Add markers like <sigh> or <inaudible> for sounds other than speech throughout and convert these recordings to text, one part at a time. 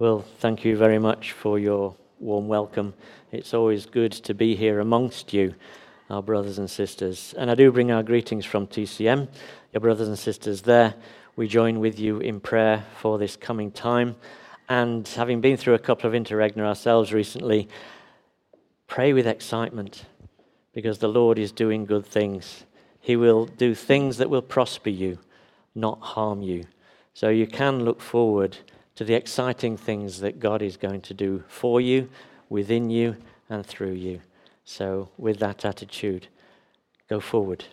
Well, thank you very much for your warm welcome. It's always good to be here amongst you, our brothers and sisters. And I do bring our greetings from TCM, your brothers and sisters there. We join with you in prayer for this coming time. And having been through a couple of interregna ourselves recently, pray with excitement because the Lord is doing good things. He will do things that will prosper you, not harm you. So you can look forward to the exciting things that God is going to do for you, within you, and through you. So, with that attitude, go forward.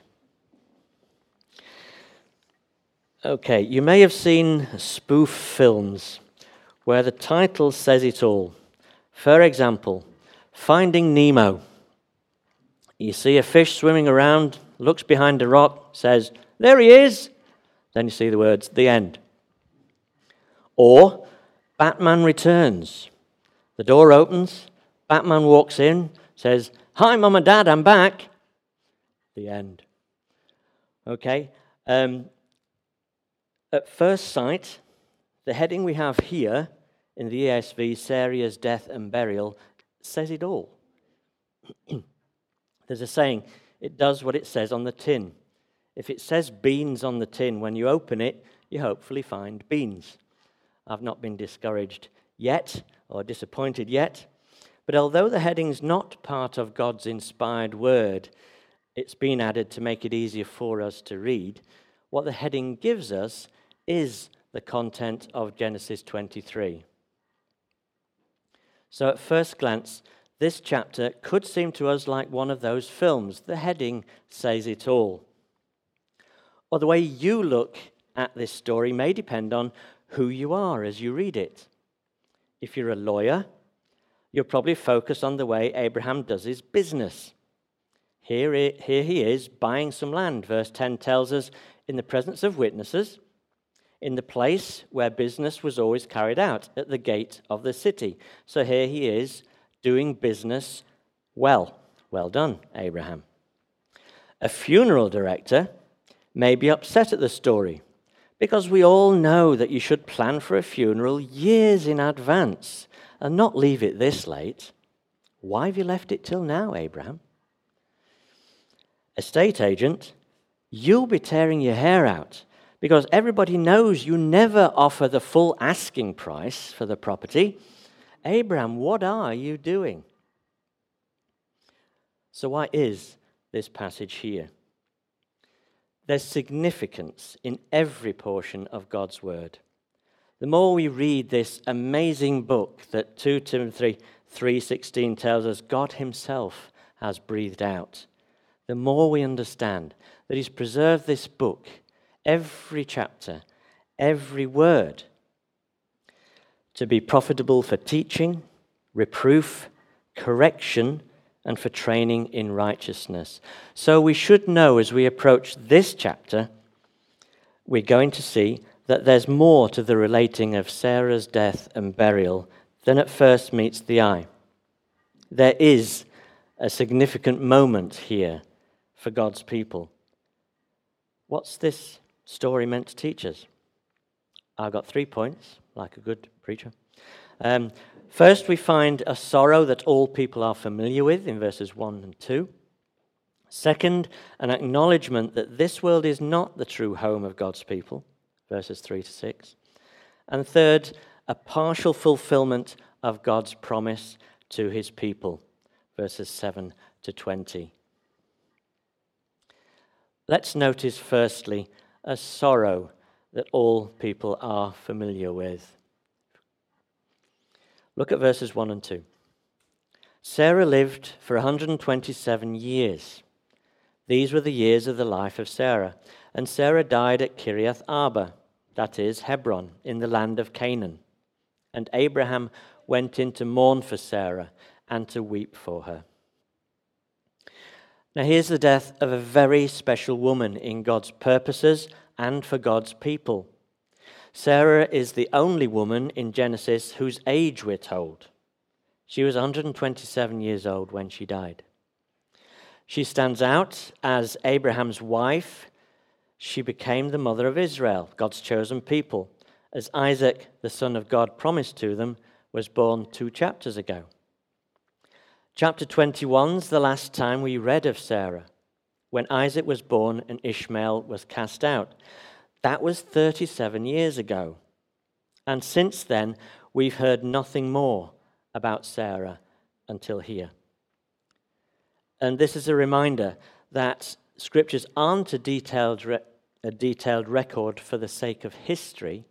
Okay, you may have seen spoof films where the title says it all. For example, Finding Nemo. You see a fish swimming around, looks behind a rock, says, There he is. Then you see the words, The end. Or Batman returns. The door opens, Batman walks in, says, Hi, Mum and Dad, I'm back. The end. Okay? Um, at first sight, the heading we have here in the ESV, Sarah's death and burial, says it all. <clears throat> There's a saying, it does what it says on the tin. If it says beans on the tin, when you open it, you hopefully find beans. I've not been discouraged yet or disappointed yet. But although the heading's not part of God's inspired word, it's been added to make it easier for us to read. What the heading gives us is the content of Genesis 23. So, at first glance, this chapter could seem to us like one of those films. The heading says it all. Or the way you look at this story may depend on who you are as you read it. If you're a lawyer, you'll probably focus on the way Abraham does his business. Here, here he is buying some land. Verse 10 tells us in the presence of witnesses, in the place where business was always carried out, at the gate of the city. So here he is doing business well. Well done, Abraham. A funeral director may be upset at the story because we all know that you should plan for a funeral years in advance and not leave it this late. Why have you left it till now, Abraham? Estate agent, you'll be tearing your hair out because everybody knows you never offer the full asking price for the property. Abraham, what are you doing? So, why is this passage here? There's significance in every portion of God's word. The more we read this amazing book that 2 Timothy 3:16 tells us God himself has breathed out, the more we understand that he's preserved this book, every chapter, every word to be profitable for teaching, reproof, correction, and for training in righteousness. So we should know as we approach this chapter, we're going to see that there's more to the relating of Sarah's death and burial than at first meets the eye. There is a significant moment here for God's people. What's this story meant to teach us? I've got three points, like a good preacher. Um, First, we find a sorrow that all people are familiar with in verses 1 and 2. Second, an acknowledgement that this world is not the true home of God's people, verses 3 to 6. And third, a partial fulfillment of God's promise to his people, verses 7 to 20. Let's notice, firstly, a sorrow that all people are familiar with. Look at verses 1 and 2. Sarah lived for 127 years. These were the years of the life of Sarah. And Sarah died at Kiriath Arba, that is, Hebron, in the land of Canaan. And Abraham went in to mourn for Sarah and to weep for her. Now, here's the death of a very special woman in God's purposes and for God's people. Sarah is the only woman in Genesis whose age we're told. She was 127 years old when she died. She stands out as Abraham's wife. She became the mother of Israel, God's chosen people, as Isaac, the son of God promised to them, was born two chapters ago. Chapter 21 is the last time we read of Sarah, when Isaac was born and Ishmael was cast out. That was 37 years ago. And since then, we've heard nothing more about Sarah until here. And this is a reminder that scriptures aren't a detailed, re- a detailed record for the sake of history,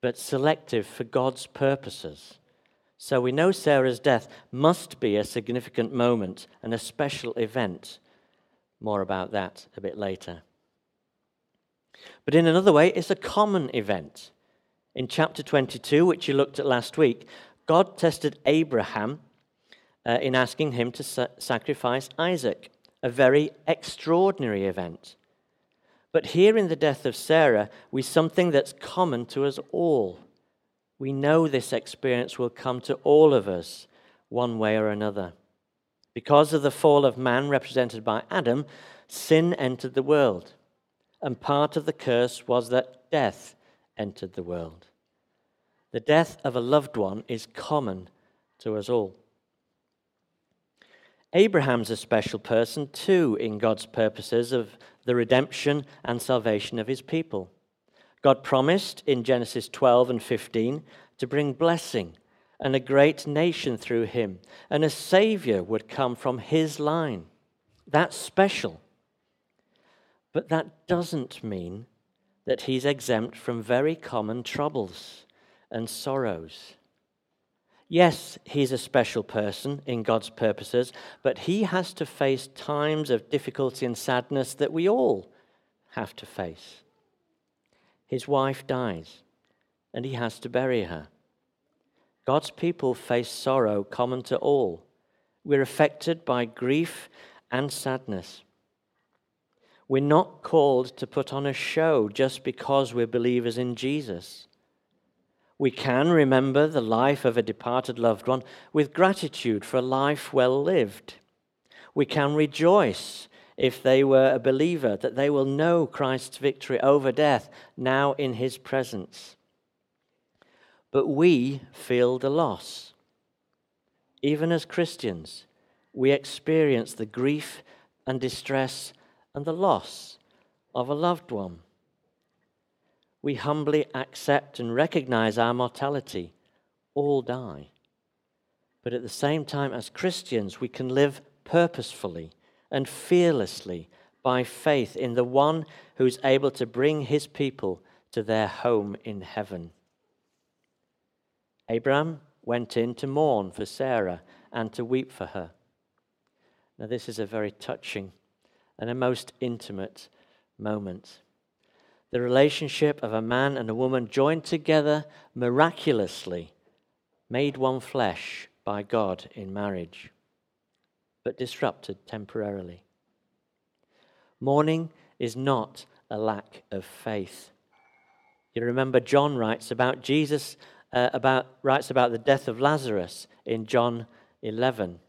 but selective for God's purposes. So we know Sarah's death must be a significant moment and a special event. More about that a bit later. But in another way, it's a common event. In chapter 22, which you looked at last week, God tested Abraham uh, in asking him to sa- sacrifice Isaac, a very extraordinary event. But here in the death of Sarah, we something that's common to us all. We know this experience will come to all of us one way or another. Because of the fall of man represented by Adam, sin entered the world. And part of the curse was that death entered the world. The death of a loved one is common to us all. Abraham's a special person too in God's purposes of the redemption and salvation of his people. God promised in Genesis 12 and 15 to bring blessing and a great nation through him, and a savior would come from his line. That's special. But that doesn't mean that he's exempt from very common troubles and sorrows. Yes, he's a special person in God's purposes, but he has to face times of difficulty and sadness that we all have to face. His wife dies, and he has to bury her. God's people face sorrow common to all. We're affected by grief and sadness. We're not called to put on a show just because we're believers in Jesus. We can remember the life of a departed loved one with gratitude for a life well lived. We can rejoice if they were a believer that they will know Christ's victory over death now in his presence. But we feel the loss. Even as Christians, we experience the grief and distress and the loss of a loved one we humbly accept and recognize our mortality. All die. But at the same time, as Christians, we can live purposefully and fearlessly by faith in the one who is able to bring his people to their home in heaven. Abraham went in to mourn for Sarah and to weep for her. Now, this is a very touching and a most intimate moment the relationship of a man and a woman joined together miraculously, made one flesh by God in marriage, but disrupted temporarily. Mourning is not a lack of faith. You remember John writes about Jesus, uh, about, writes about the death of Lazarus in John 11.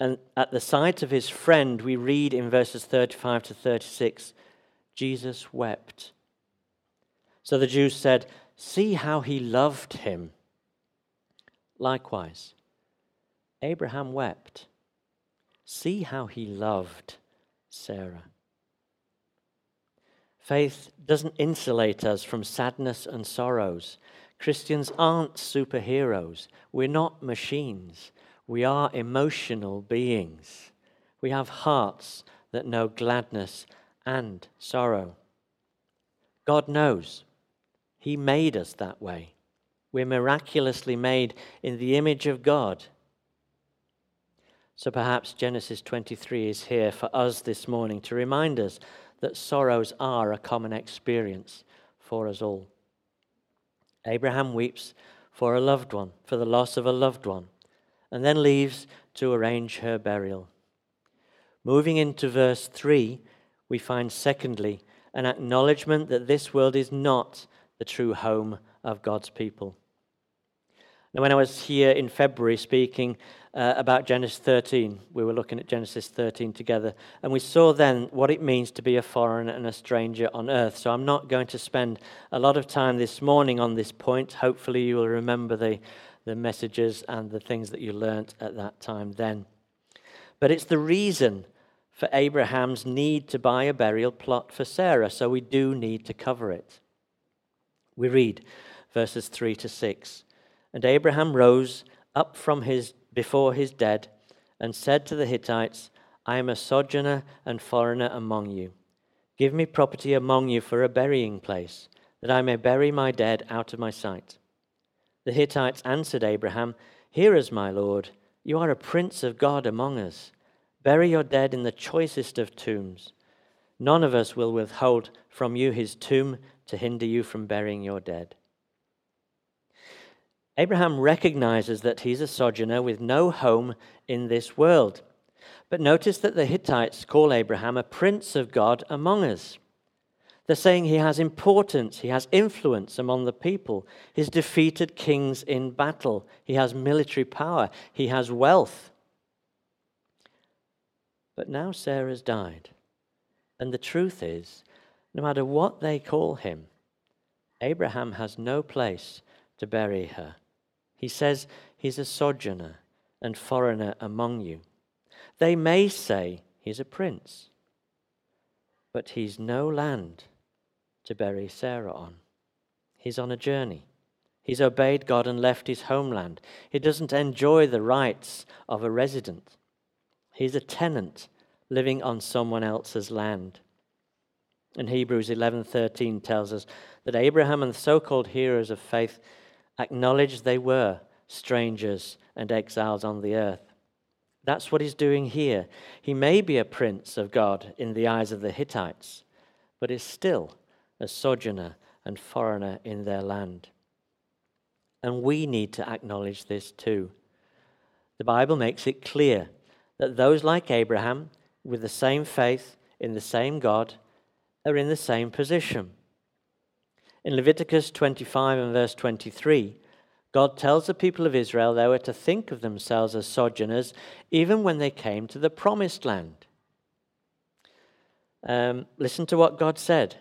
And at the sight of his friend, we read in verses 35 to 36 Jesus wept. So the Jews said, See how he loved him. Likewise, Abraham wept. See how he loved Sarah. Faith doesn't insulate us from sadness and sorrows. Christians aren't superheroes. We're not machines. We are emotional beings. We have hearts that know gladness and sorrow. God knows. He made us that way. We're miraculously made in the image of God. So perhaps Genesis 23 is here for us this morning to remind us that sorrows are a common experience for us all. Abraham weeps for a loved one, for the loss of a loved one, and then leaves to arrange her burial. Moving into verse 3, we find, secondly, an acknowledgement that this world is not the true home of God's people. Now, when I was here in February speaking uh, about Genesis 13, we were looking at Genesis 13 together, and we saw then what it means to be a foreigner and a stranger on earth. So I'm not going to spend a lot of time this morning on this point. Hopefully, you will remember the, the messages and the things that you learnt at that time then. But it's the reason for Abraham's need to buy a burial plot for Sarah, so we do need to cover it. We read verses 3 to 6. And Abraham rose up from his before his dead and said to the Hittites, I am a sojourner and foreigner among you. Give me property among you for a burying place, that I may bury my dead out of my sight. The Hittites answered Abraham, Hear us, my lord, you are a prince of God among us. Bury your dead in the choicest of tombs. None of us will withhold from you his tomb to hinder you from burying your dead. Abraham recognizes that he's a sojourner with no home in this world. But notice that the Hittites call Abraham a prince of God among us. They're saying he has importance, he has influence among the people. He's defeated kings in battle, he has military power, he has wealth. But now Sarah's died. And the truth is, no matter what they call him, Abraham has no place to bury her. He says he's a sojourner and foreigner among you. They may say he's a prince, but he's no land to bury Sarah on. He's on a journey. He's obeyed God and left his homeland. He doesn't enjoy the rights of a resident. He's a tenant living on someone else's land. And Hebrews 11:13 tells us that Abraham and the so-called heroes of faith acknowledged they were strangers and exiles on the earth. That's what he's doing here. He may be a prince of God in the eyes of the Hittites, but is still a sojourner and foreigner in their land. And we need to acknowledge this too. The Bible makes it clear that those like Abraham, with the same faith in the same God, are in the same position. In Leviticus 25 and verse 23, God tells the people of Israel they were to think of themselves as sojourners even when they came to the promised land. Um, listen to what God said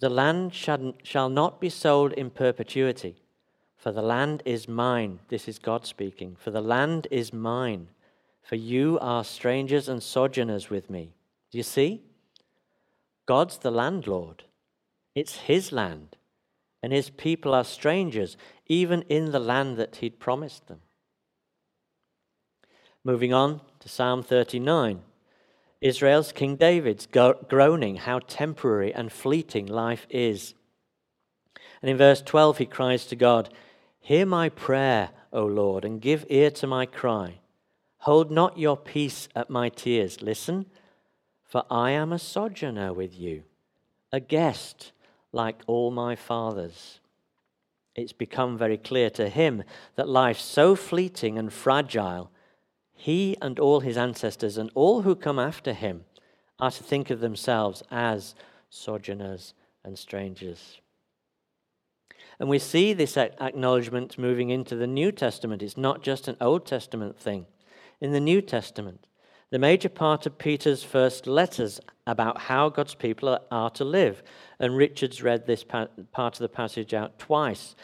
The land shall, shall not be sold in perpetuity, for the land is mine. This is God speaking. For the land is mine, for you are strangers and sojourners with me. Do you see? God's the landlord, it's his land, and his people are strangers, even in the land that he'd promised them. Moving on to Psalm 39. Israel's King David's groaning how temporary and fleeting life is. And in verse 12, he cries to God, Hear my prayer, O Lord, and give ear to my cry. Hold not your peace at my tears. Listen for I am a sojourner with you, a guest like all my fathers. It's become very clear to him that life so fleeting and fragile, he and all his ancestors and all who come after him are to think of themselves as sojourners and strangers. And we see this acknowledgement moving into the New Testament. It's not just an Old Testament thing. In the New Testament, the major part of Peter's first letters about how God's people are to live. And Richard's read this part of the passage out twice.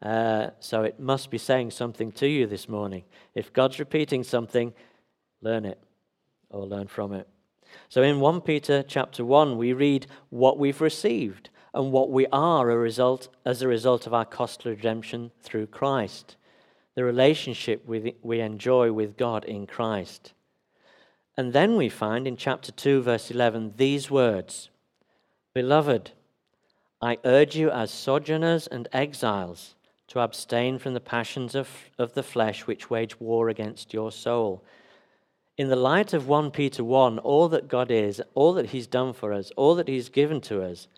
Uh, so it must be saying something to you this morning. If God's repeating something, learn it or learn from it. So in 1 Peter chapter 1, we read what we've received and what we are a result, as a result of our costly redemption through Christ, the relationship we enjoy with God in Christ. And then we find in chapter 2, verse 11, these words Beloved, I urge you as sojourners and exiles to abstain from the passions of, of the flesh which wage war against your soul. In the light of 1 Peter 1, all that God is, all that He's done for us, all that He's given to us,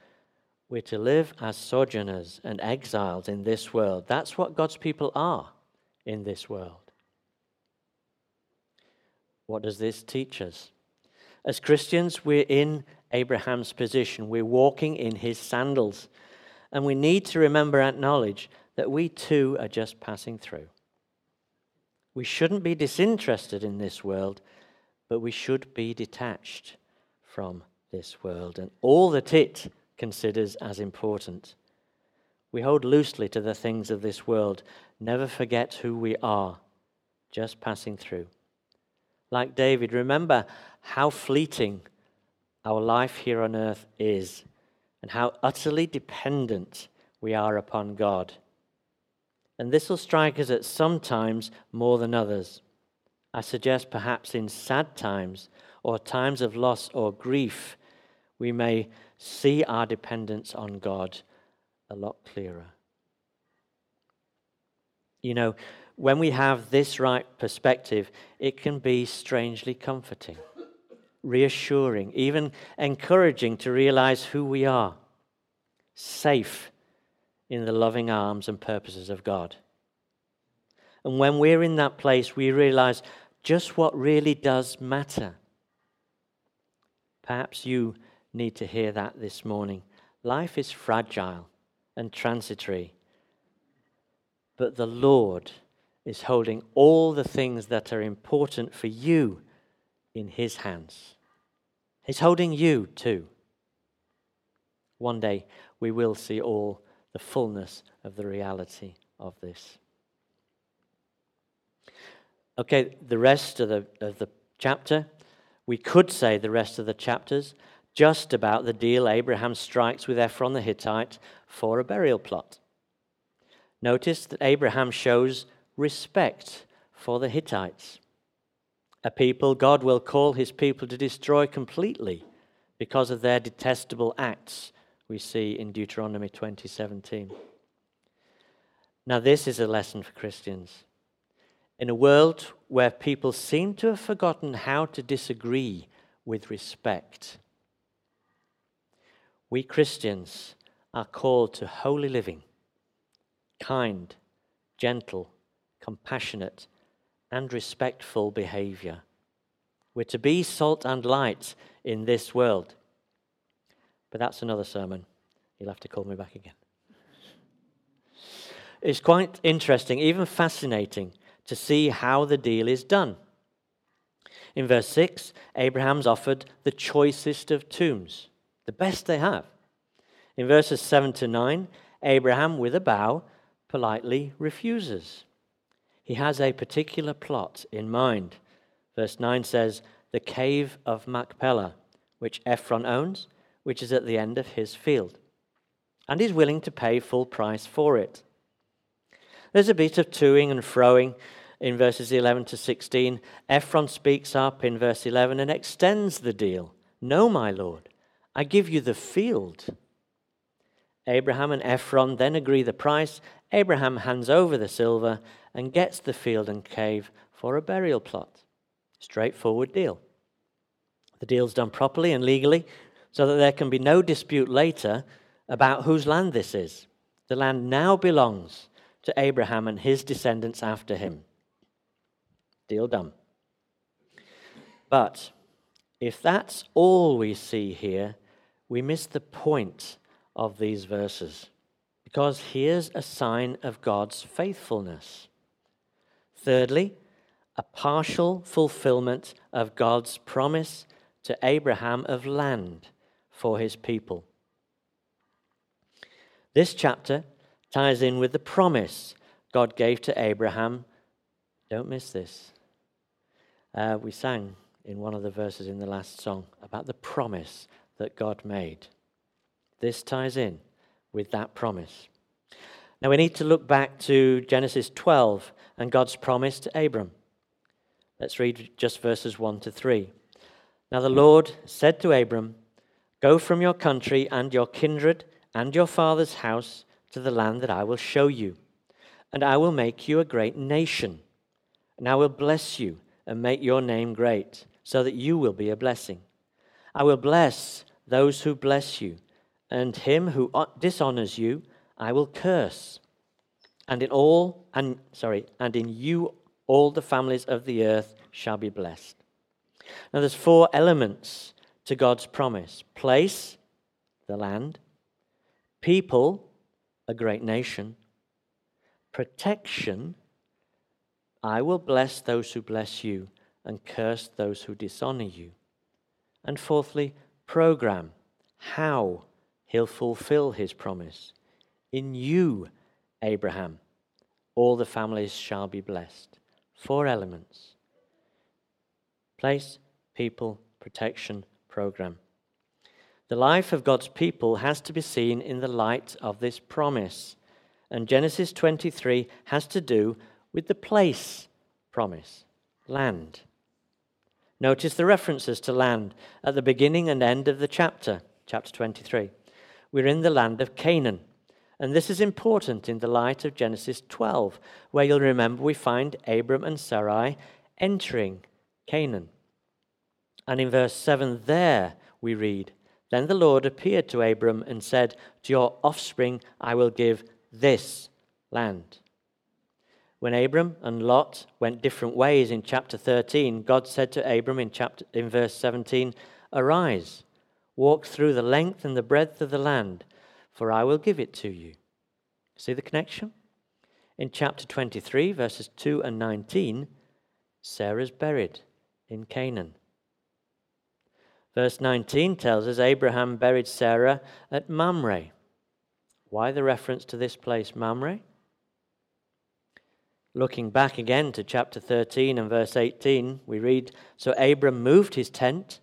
we're to live as sojourners and exiles in this world. That's what God's people are in this world. What does this teach us? As Christians, we're in Abraham's position. We're walking in his sandals. And we need to remember and acknowledge that we too are just passing through. We shouldn't be disinterested in this world, but we should be detached from this world and all that it considers as important. We hold loosely to the things of this world, never forget who we are, just passing through. Like David, remember how fleeting our life here on earth is and how utterly dependent we are upon God. And this will strike us at some times more than others. I suggest perhaps in sad times or times of loss or grief, we may see our dependence on God a lot clearer. You know, when we have this right perspective, it can be strangely comforting, reassuring, even encouraging to realize who we are safe in the loving arms and purposes of God. And when we're in that place, we realize just what really does matter. Perhaps you need to hear that this morning. Life is fragile and transitory, but the Lord is holding all the things that are important for you in His hands. He's holding you too. One day we will see all the fullness of the reality of this. Okay, the rest of the, of the chapter, we could say the rest of the chapters just about the deal Abraham strikes with Ephron the Hittite for a burial plot. Notice that Abraham shows respect for the Hittites, a people God will call his people to destroy completely because of their detestable acts, we see in Deuteronomy 20:17. Now this is a lesson for Christians. In a world where people seem to have forgotten how to disagree with respect, we Christians are called to holy living, kind, gentle, compassionate, and respectful behavior. We're to be salt and light in this world. But that's another sermon. You'll have to call me back again. It's quite interesting, even fascinating, to see how the deal is done. In verse 6, Abraham's offered the choicest of tombs the best they have. In verses 7 to 9, Abraham, with a bow, politely refuses. He has a particular plot in mind. Verse 9 says, The cave of Machpelah, which Ephron owns, which is at the end of his field, and is willing to pay full price for it. There's a bit of toing and froing in verses 11 to 16. Ephron speaks up in verse 11 and extends the deal. No, my lord. I give you the field. Abraham and Ephron then agree the price. Abraham hands over the silver and gets the field and cave for a burial plot. Straightforward deal. The deal's done properly and legally so that there can be no dispute later about whose land this is. The land now belongs to Abraham and his descendants after him. Deal done. But if that's all we see here, we miss the point of these verses because here's a sign of God's faithfulness. Thirdly, a partial fulfillment of God's promise to Abraham of land for his people. This chapter ties in with the promise God gave to Abraham. Don't miss this. Uh, we sang in one of the verses in the last song about the promise that God made. This ties in with that promise. Now we need to look back to Genesis 12 and God's promise to Abram. Let's read just verses 1 to 3. Now the Lord said to Abram, Go from your country and your kindred and your father's house to the land that I will show you, and I will make you a great nation, and I will bless you and make your name great, so that you will be a blessing. I will bless those who bless you, and him who dishonors you I will curse. And in all and sorry, and in you all the families of the earth shall be blessed. Now there's four elements to God's promise. Place, the land, people, a great nation, protection, I will bless those who bless you and curse those who dishonor you. And fourthly, program, how he'll fulfill his promise. In you, Abraham, all the families shall be blessed. Four elements place, people, protection, program. The life of God's people has to be seen in the light of this promise. And Genesis 23 has to do with the place promise land. Notice the references to land at the beginning and end of the chapter, chapter 23. We're in the land of Canaan. And this is important in the light of Genesis 12, where you'll remember we find Abram and Sarai entering Canaan. And in verse 7 there we read, Then the Lord appeared to Abram and said, To your offspring I will give this land. When Abram and Lot went different ways in chapter 13, God said to Abram in, chapter, in verse 17, Arise, walk through the length and the breadth of the land, for I will give it to you. See the connection? In chapter 23, verses 2 and 19, Sarah's buried in Canaan. Verse 19 tells us Abraham buried Sarah at Mamre. Why the reference to this place, Mamre? Looking back again to chapter 13 and verse 18, we read So Abram moved his tent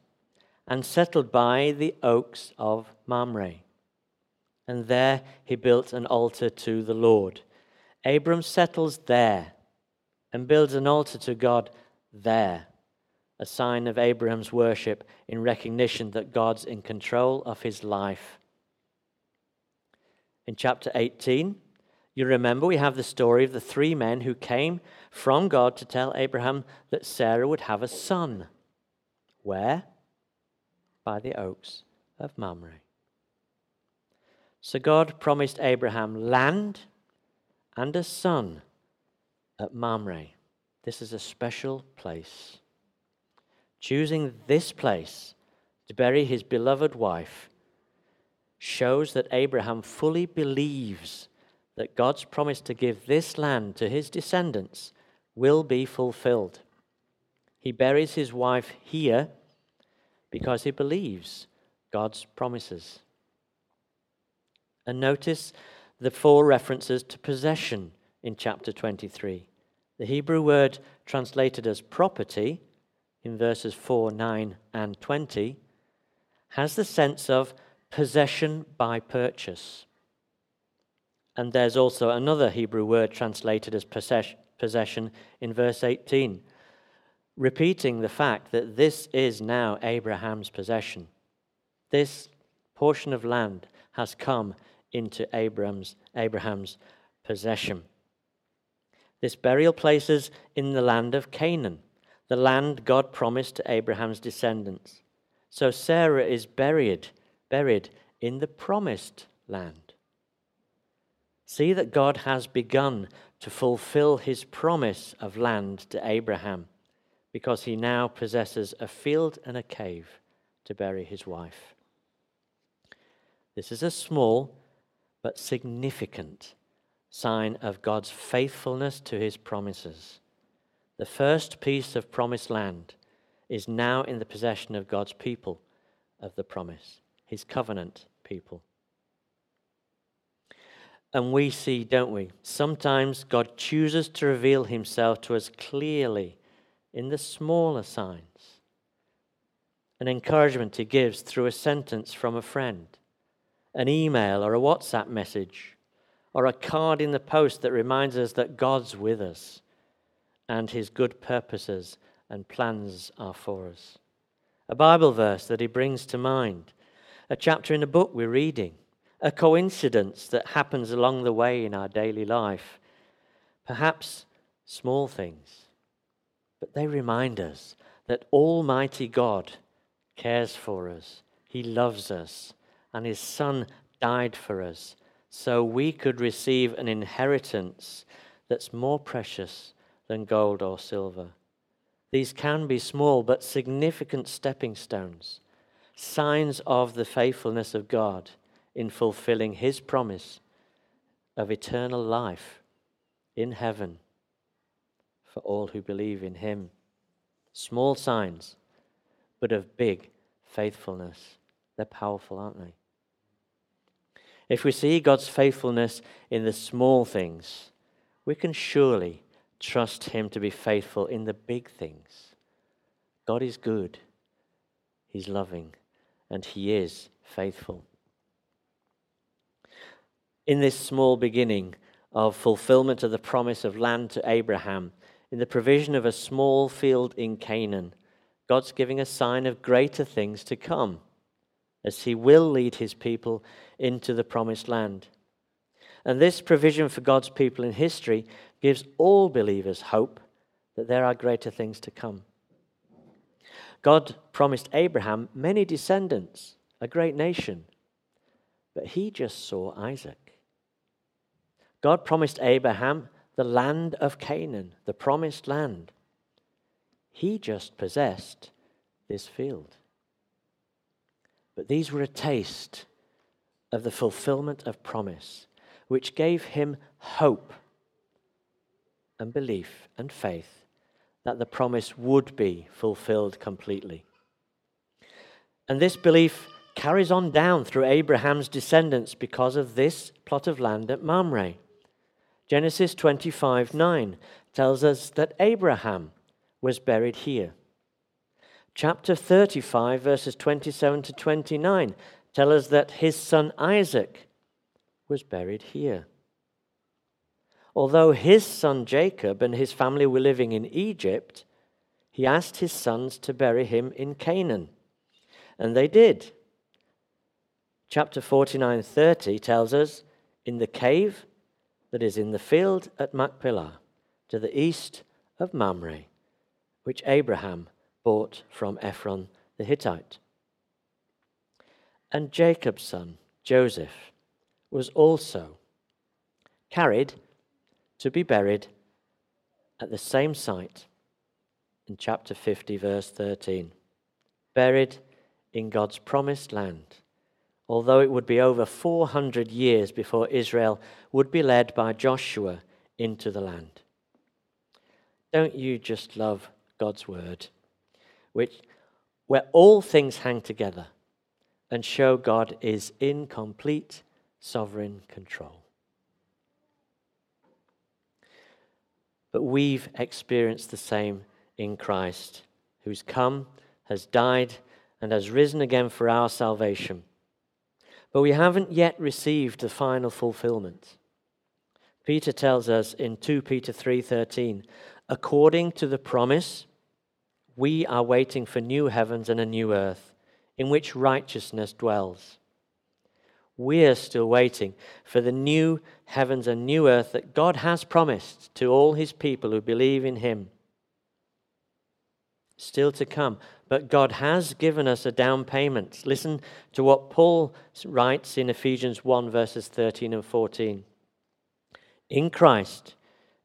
and settled by the oaks of Mamre. And there he built an altar to the Lord. Abram settles there and builds an altar to God there, a sign of Abraham's worship in recognition that God's in control of his life. In chapter 18, you remember we have the story of the three men who came from God to tell Abraham that Sarah would have a son. Where? By the oaks of Mamre. So God promised Abraham land and a son at Mamre. This is a special place. Choosing this place to bury his beloved wife shows that Abraham fully believes that God's promise to give this land to his descendants will be fulfilled. He buries his wife here because he believes God's promises. And notice the four references to possession in chapter 23. The Hebrew word translated as property in verses 4, 9, and 20 has the sense of possession by purchase. And there's also another Hebrew word translated as possession in verse 18, repeating the fact that this is now Abraham's possession. This portion of land has come into Abraham's, Abraham's possession. This burial place is in the land of Canaan, the land God promised to Abraham's descendants. So Sarah is buried, buried in the promised land. See that God has begun to fulfill his promise of land to Abraham because he now possesses a field and a cave to bury his wife. This is a small but significant sign of God's faithfulness to his promises. The first piece of promised land is now in the possession of God's people of the promise, his covenant people. And we see, don't we? Sometimes God chooses to reveal himself to us clearly in the smaller signs. An encouragement he gives through a sentence from a friend, an email or a WhatsApp message, or a card in the post that reminds us that God's with us and his good purposes and plans are for us. A Bible verse that he brings to mind, a chapter in a book we're reading a coincidence that happens along the way in our daily life. Perhaps small things, but they remind us that Almighty God cares for us, He loves us, and His Son died for us so we could receive an inheritance that's more precious than gold or silver. These can be small but significant stepping stones, signs of the faithfulness of God in fulfilling his promise of eternal life in heaven for all who believe in him. Small signs, but of big faithfulness. They're powerful, aren't they? If we see God's faithfulness in the small things, we can surely trust Him to be faithful in the big things. God is good, He's loving, and He is faithful. In this small beginning of fulfillment of the promise of land to Abraham, in the provision of a small field in Canaan, God's giving a sign of greater things to come as he will lead his people into the promised land. And this provision for God's people in history gives all believers hope that there are greater things to come. God promised Abraham many descendants, a great nation, but he just saw Isaac. God promised Abraham the land of Canaan, the promised land. He just possessed this field. But these were a taste of the fulfillment of promise, which gave him hope and belief and faith that the promise would be fulfilled completely. And this belief carries on down through Abraham's descendants because of this plot of land at Mamre. Genesis 25 9 tells us that Abraham was buried here chapter 35, verses 27 to 29, tell us that his son Isaac was buried here. Although his son Jacob and his family were living in Egypt, he asked his sons to bury him in Canaan. And they did. Chapter 49:30 tells us in the cave that is in the field at Machpelah, to the east of Mamre, which Abraham bought from Ephron the Hittite. And Jacob's son, Joseph, was also carried to be buried at the same site in chapter 50, verse 13. Buried in God's promised land, although it would be over 400 years before Israel would be led by Joshua into the land. Don't you just love God's word? which, where all things hang together and show God is in complete sovereign control. But we've experienced the same in Christ, who's come, has died, and has risen again for our salvation. But we haven't yet received the final fulfillment. Peter tells us in 2 Peter 3:13, according to the promise we are waiting for new heavens and a new earth in which righteousness dwells. We're still waiting for the new heavens and new earth that God has promised to all his people who believe in him. Still to come, but God has given us a down payment. Listen to what Paul writes in Ephesians 1, verses 13 and 14. In Christ,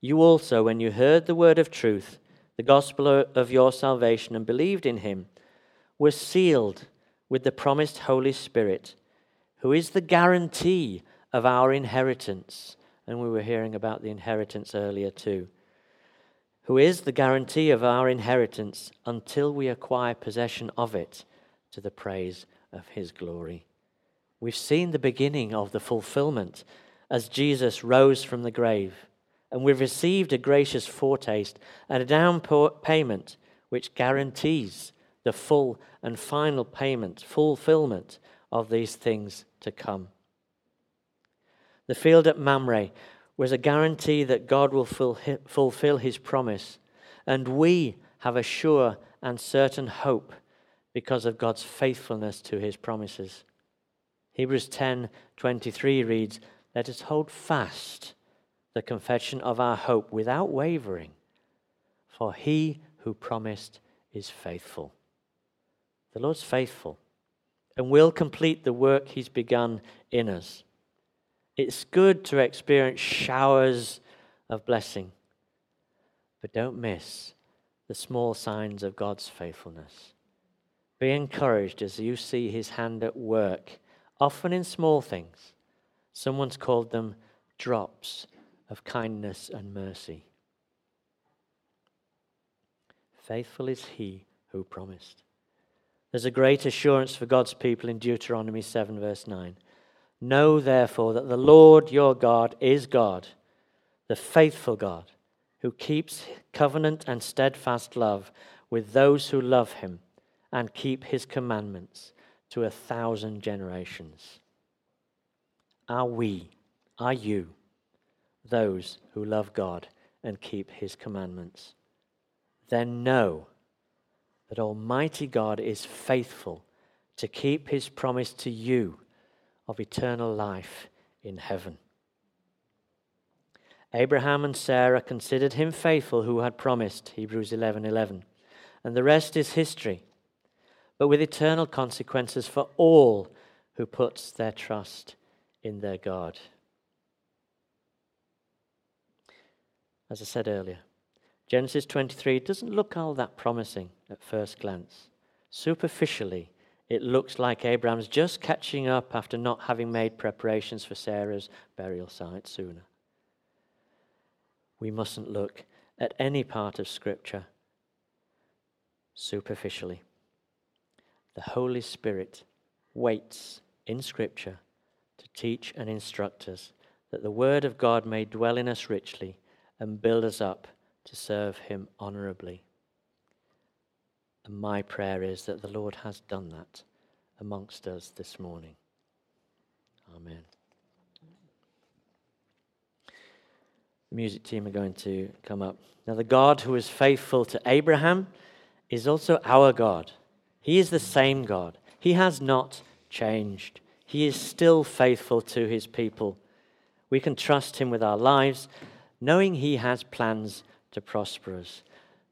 you also, when you heard the word of truth, the gospel of your salvation, and believed in him, were sealed with the promised Holy Spirit, who is the guarantee of our inheritance. And we were hearing about the inheritance earlier too. Who is the guarantee of our inheritance until we acquire possession of it to the praise of his glory. We've seen the beginning of the fulfillment as Jesus rose from the grave and we've received a gracious foretaste and a down payment which guarantees the full and final payment, fulfillment of these things to come. The field at Mamre was a guarantee that God will fulfill his promise, and we have a sure and certain hope because of God's faithfulness to his promises. Hebrews 10:23 reads, "Let us hold fast the confession of our hope without wavering, for he who promised is faithful. The Lord's faithful and will complete the work he's begun in us. It's good to experience showers of blessing, but don't miss the small signs of God's faithfulness. Be encouraged as you see his hand at work, often in small things. Someone's called them drops of kindness and mercy. Faithful is he who promised. There's a great assurance for God's people in Deuteronomy 7, verse 9. Know therefore that the Lord your God is God, the faithful God, who keeps covenant and steadfast love with those who love him and keep his commandments to a thousand generations. Are we, are you, those who love God and keep his commandments? Then know that Almighty God is faithful to keep his promise to you of eternal life in heaven. Abraham and Sarah considered him faithful who had promised, Hebrews 11:11. 11, 11, and the rest is history, but with eternal consequences for all who puts their trust in their God. As I said earlier, Genesis 23 doesn't look all that promising at first glance. Superficially, it looks like Abraham's just catching up after not having made preparations for Sarah's burial site sooner. We mustn't look at any part of Scripture superficially. The Holy Spirit waits in Scripture to teach and instruct us that the Word of God may dwell in us richly and build us up to serve Him honorably. And my prayer is that the Lord has done that amongst us this morning. Amen. The music team are going to come up. Now, the God who is faithful to Abraham is also our God. He is the same God. He has not changed. He is still faithful to his people. We can trust him with our lives, knowing he has plans to prosper us.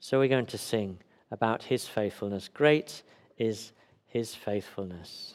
So we're going to sing about his faithfulness. Great is his faithfulness.